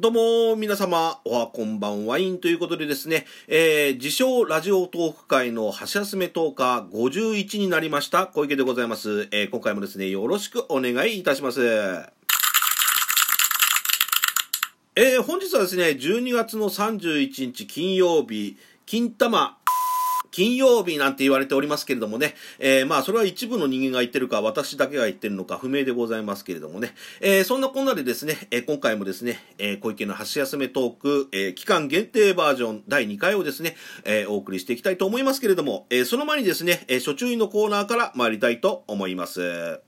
どうも、皆様、おはこんばんワインということでですね、えー、自称ラジオトーク会の橋休め10日51になりました、小池でございます。えー、今回もですね、よろしくお願いいたします。えー、本日はですね、12月の31日金曜日、金玉金曜日なんて言われておりますけれどもね、えー、まあそれは一部の人間が言ってるか、私だけが言ってるのか不明でございますけれどもね、えー、そんなこんなでですね、えー、今回もですね、えー、小池の箸休めトーク、えー、期間限定バージョン第2回をですね、えー、お送りしていきたいと思いますけれども、えー、その前にですね、えー、初注意のコーナーから参りたいと思います。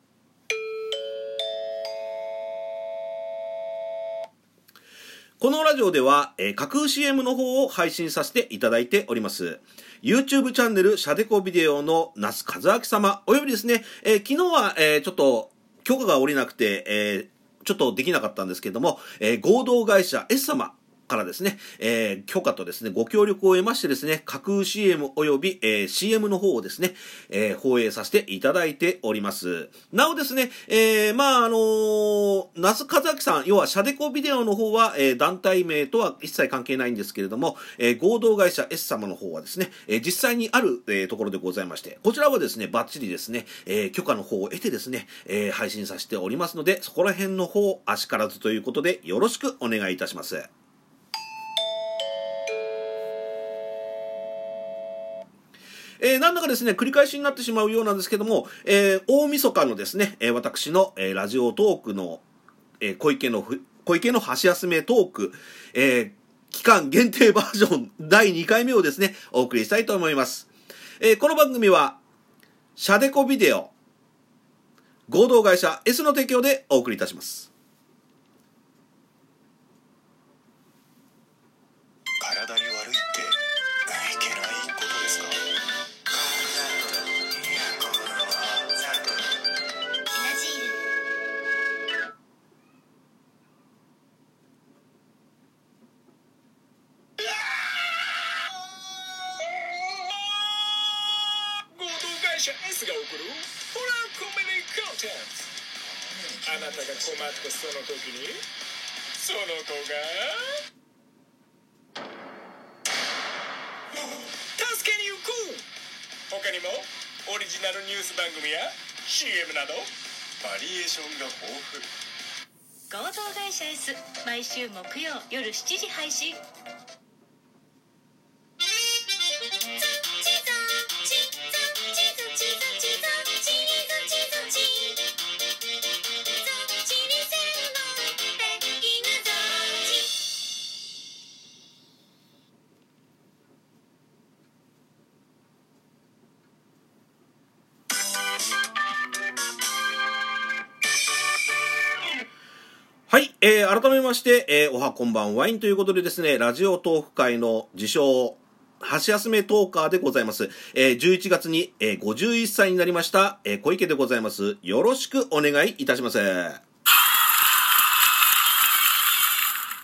このラジオでは、えー、架空 CM の方を配信させていただいております。YouTube チャンネル、シャデコビデオの那須和明様、およびですね、えー、昨日は、えー、ちょっと、許可が下りなくて、えー、ちょっとできなかったんですけども、えー、合同会社 S 様、からですね、えー、許可とですね、ご協力を得ましてですね、架空 CM 及び、えー、CM の方をですね、えー、放映させていただいております。なおですね、えー、まあ、あのー、那須和明さん、要はシャデコビデオの方は、えー、団体名とは一切関係ないんですけれども、えー、合同会社 S 様の方はですね、えー、実際にある、えー、ところでございまして、こちらはですね、バッチリですね、えー、許可の方を得てですね、えー、配信させておりますので、そこら辺の方、あしからずということで、よろしくお願いいたします。えー、なんだかですね、繰り返しになってしまうようなんですけども、えー、大晦日のですね、えー、私の、えー、ラジオトークの、えー、小池の小池の箸休めトーク、えー、期間限定バージョン第2回目をですね、お送りしたいと思います。えー、この番組は、シャデコビデオ、合同会社 S の提供でお送りいたします。社 S が送るホラーコメディコンテンツ。あなたが困ったその時にその子が。助けに行く他にもオリジナルニュース番組や CM などバリエーションが豊富。合同会社 S 毎週木曜夜7時配信。えー、改めまして、えー、おはこんばんワインということでですね、ラジオトーク会の自称、橋休めトーカーでございます。えー、11月に、えー、51歳になりました、えー、小池でございます。よろしくお願いいたします。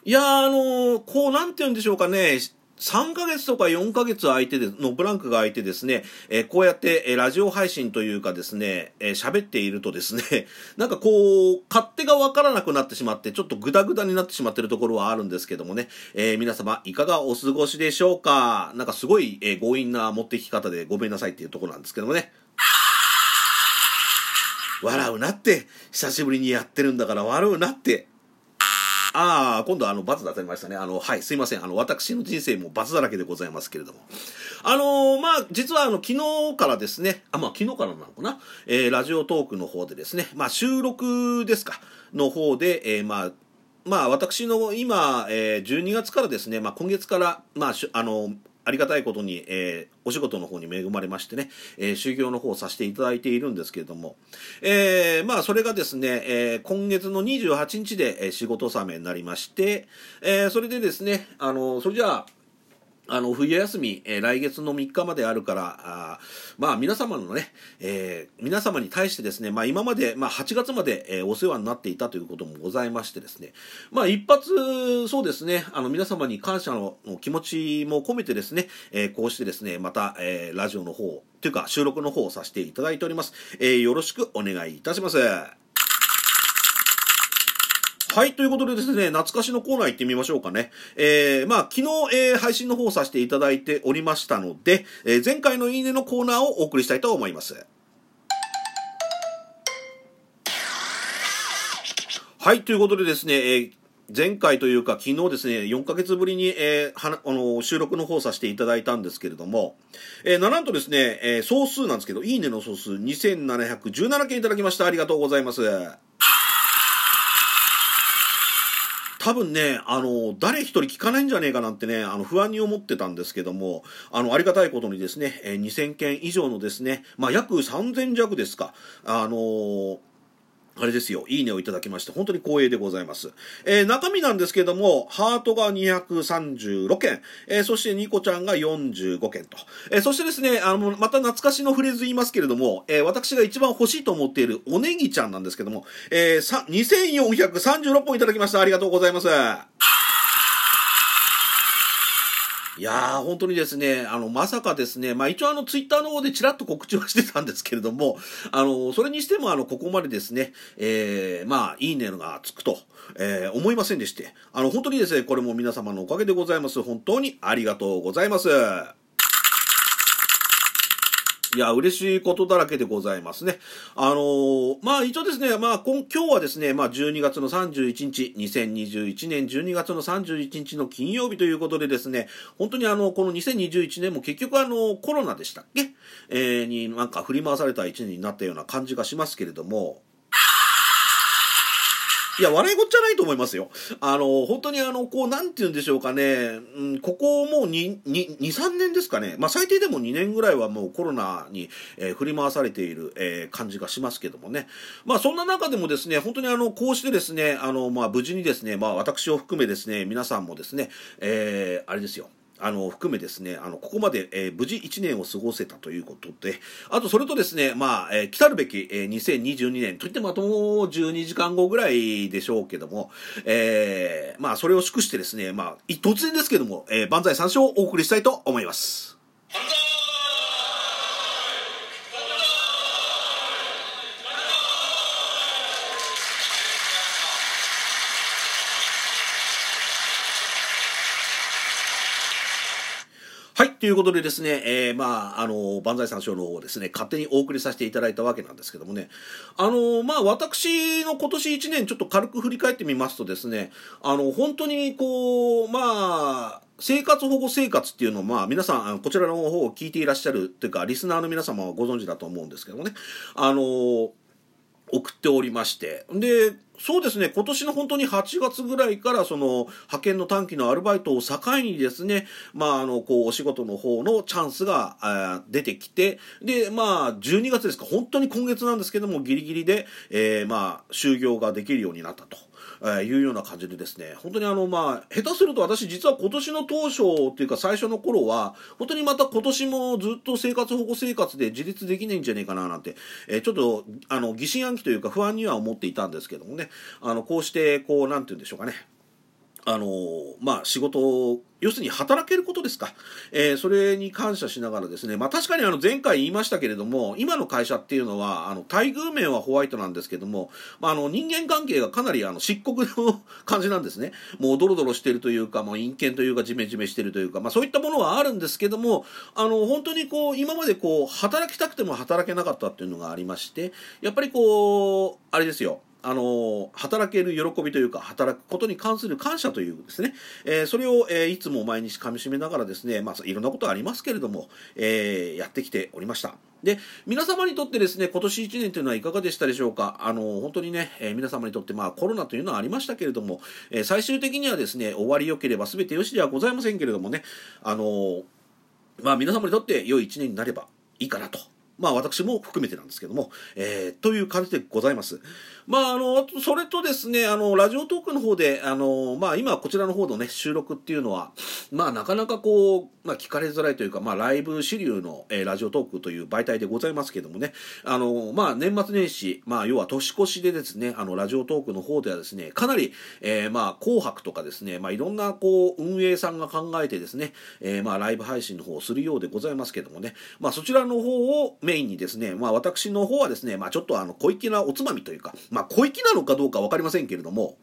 いやー、あのー、こう、なんて言うんでしょうかね、3ヶ月とか4ヶ月相手で、のブランクが空いてですね、えー、こうやって、えー、ラジオ配信というかですね、えー、喋っているとですね、なんかこう、勝手がわからなくなってしまって、ちょっとグダグダになってしまってるところはあるんですけどもね、えー、皆様、いかがお過ごしでしょうか？なんかすごい、えー、強引な持ってき方でごめんなさいっていうところなんですけどもね。笑うなって、久しぶりにやってるんだから笑うなって。ああ、今度あの、罰出されましたね。あの、はい、すいません。あの、私の人生も罰だらけでございますけれども。あのー、まあ、実はあの、昨日からですね、あ、まあ、昨日からなのかな、えー、ラジオトークの方でですね、まあ、収録ですか、の方で、えー、まあ、まあ、私の今、えー、12月からですね、まあ、今月から、まあ、あの、ありがたいことに、えー、お仕事の方に恵まれましてね、えー、修行の方をさせていただいているんですけれども、えー、まあ、それがですね、え、今月の28日で、え、仕事納めになりまして、え、それでですね、あの、それじゃあ、あの、冬休み、えー、来月の3日まであるから、あまあ、皆様のね、えー、皆様に対してですね、まあ、今まで、まあ、8月まで、えー、お世話になっていたということもございましてですね、まあ、一発、そうですね、あの、皆様に感謝の気持ちも込めてですね、え、こうしてですね、また、え、ラジオの方、というか、収録の方をさせていただいております。え、よろしくお願いいたします。はい、ということでですね、懐かしのコーナー行ってみましょうかね。えー、まあ、昨日、えー、配信の方させていただいておりましたので、えー、前回のいいねのコーナーをお送りしたいと思います。はい、ということでですね、えー前回というか昨日ですね、4ヶ月ぶりに、えーはあの収録の方させていただいたんですけれども、えーななんとですね、えー総数なんですけど、いいねの総数2717件いただきました。ありがとうございます。多分ね、あの、誰一人聞かないんじゃねえかなってね、あの、不安に思ってたんですけども、あの、ありがたいことにですね、えー2000件以上のですね、まあ、約3000弱ですか、あのーあれですよ、いいねをいただきまして、本当に光栄でございます。えー中身なんですけども、ハートが236件、えーそしてニコちゃんが45件と。えーそしてですね、あの、また懐かしのフレーズ言いますけれども、え私が一番欲しいと思っているおネギちゃんなんですけども、えーさ2436本いただきました。ありがとうございます。いやー、本当にですね、あの、まさかですね、まあ一応あの、ツイッターの方でちらっと告知はしてたんですけれども、あの、それにしてもあの、ここまでですね、えー、まあ、いいねがつくと、えー思いませんでして、あの、本当にですね、これも皆様のおかげでございます。本当にありがとうございます。いや、嬉しいことだらけでございますね。あのーまあ一応ですね、まあ今今日はですね、まあ12月の31日、2021年12月の31日の金曜日ということでですね、本当にあの、この2021年も結局あの、コロナでしたっけ？えーになんか振り回された1年になったような感じがしますけれども、いや、笑いごっちゃないと思いますよ。あの、本当にあの、こう、なんて言うんでしょうかね、うん、ここもう2、2、2 3年ですかね。まあ、最低でも2年ぐらいはもうコロナに、えー振り回されている、えー感じがしますけどもね。まあ、そんな中でもですね、本当にあの、こうしてですね、あの、まあ、無事にですね、まあ、私を含めですね、皆さんもですね、えーあれですよ。あの、含めですね、あの、ここまで、えー無事1年を過ごせたということで、あと、それとですね、まあ、えー来たるべき、えー2022年、といってもあともう12時間後ぐらいでしょうけども、えーまあ、それを祝してですね、まあ、突然ですけども、えー万歳三唱をお送りしたいと思います。はい。ということでですね、えー、まあ、あの、万歳三唱の方をですね、勝手にお送りさせていただいたわけなんですけどもね、あの、まあ、私の今年1年ちょっと軽く振り返ってみますとですね、あの、本当にこう、まあ、生活保護生活っていうのを、まあ、皆さん、こちらの方を聞いていらっしゃるっていうか、リスナーの皆様はご存知だと思うんですけどもね、あの、送っておりまして。で、そうですね、今年の本当に8月ぐらいから、その、派遣の短期のアルバイトを境にですね、まあ、あの、こう、お仕事の方のチャンスが、出てきて、で、まあ、12月ですか、本当に今月なんですけども、ギリギリで、えーまあ、就業ができるようになったと。えーいうような感じでですね、本当にあの、まあ、下手すると私実は今年の当初っていうか最初の頃は、本当にまた今年もずっと生活保護生活で自立できないんじゃねえかななんて、えーちょっと、あの、疑心暗鬼というか不安には思っていたんですけどもね、あの、こうして、こう、なんて言うんでしょうかね、あのまあ仕事を要するに働けることですか、えーそれに感謝しながらですね、まあ、確かにあの前回言いましたけれども今の会社っていうのはあの待遇面はホワイトなんですけども、まあ、あの人間関係がかなりあの漆黒の感じなんですね。もうドロドロしてるというか、まあ、陰険というかジメジメしてるというか、まあ、そういったものはあるんですけどもあの本当にこう今までこう働きたくても働けなかったっていうのがありましてやっぱりこうあれですよ。あの働ける喜びというか働くことに関する感謝というですね、えーそれを、えーいつも毎日かみしめながらですね、まあ、いろんなことありますけれども、えーやってきておりました。で皆様にとってですね今年1年というのはいかがでしたでしょうか？あの本当にね、えー皆様にとって、まあ、コロナというのはありましたけれども、えー最終的にはですね終わりよければ全てよしではございませんけれどもねあのまあ皆様にとって良い1年になればいいかなと。まあ私も含めてなんですけども、えーという感じでございます。まああの、それとですね、あの、ラジオトークの方で、あの、まあ今こちらの方のね、収録っていうのは、まあなかなかこう、まあ聞かれづらいというか、まあライブ主流の、えーラジオトークという媒体でございますけどもね、あの、まあ年末年始、まあ要は年越しでですね、あの、ラジオトークの方ではですね、かなり、えーまあ紅白とかですね、まあいろんなこう、運営さんが考えてですね、えーまあライブ配信の方をするようでございますけどもね、まあそちらの方をメインにですね、まあ私の方はですね、まあちょっとあの小粋なおつまみというか、まあ小粋なのかどうかわかりませんけれども、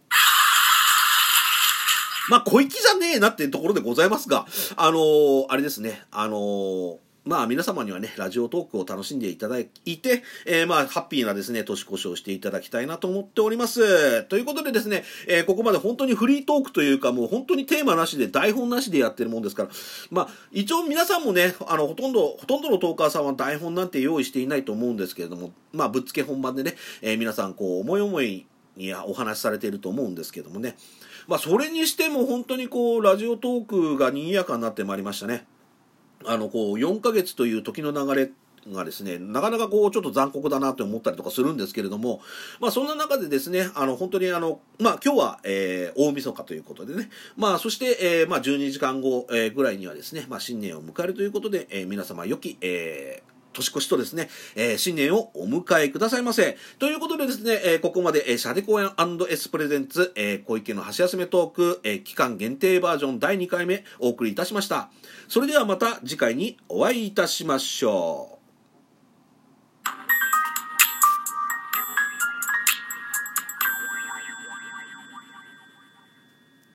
まあ小粋じゃねえなっていうところでございますが、あのー、あれですね、あのーまあ皆様にはね、ラジオトークを楽しんでいただいて、えーまあハッピーなですね、年越しをしていただきたいなと思っております。ということでですね、えーここまで本当にフリートークというかもう本当にテーマなしで台本なしでやってるもんですから、まあ一応皆さんもね、あのほとんど、ほとんどのトーカーさんは台本なんて用意していないと思うんですけれども、まあぶっつけ本番でね、えー皆さんこう思い思いにお話しされていると思うんですけどもね、まあそれにしても本当にこうラジオトークが賑やかになってまいりましたね。あのこう4ヶ月という時の流れがですね、なかなかこうちょっと残酷だなと思ったりとかするんですけれども、まあそんな中でですね、あの本当にあの、まあ今日は、えー大晦日ということでね、まあそして、えーまあ12時間後、えーぐらいにはですね、まあ新年を迎えるということで、えー皆様良き、えー年越しとですね、えー新年をお迎えくださいませ。ということでですね、えーここまで、えーシャデコエン &S プレゼンツ、えー小池の橋休めトーク、えー期間限定バージョン第2回目お送りいたしました。それではまた次回にお会いいたしましょう。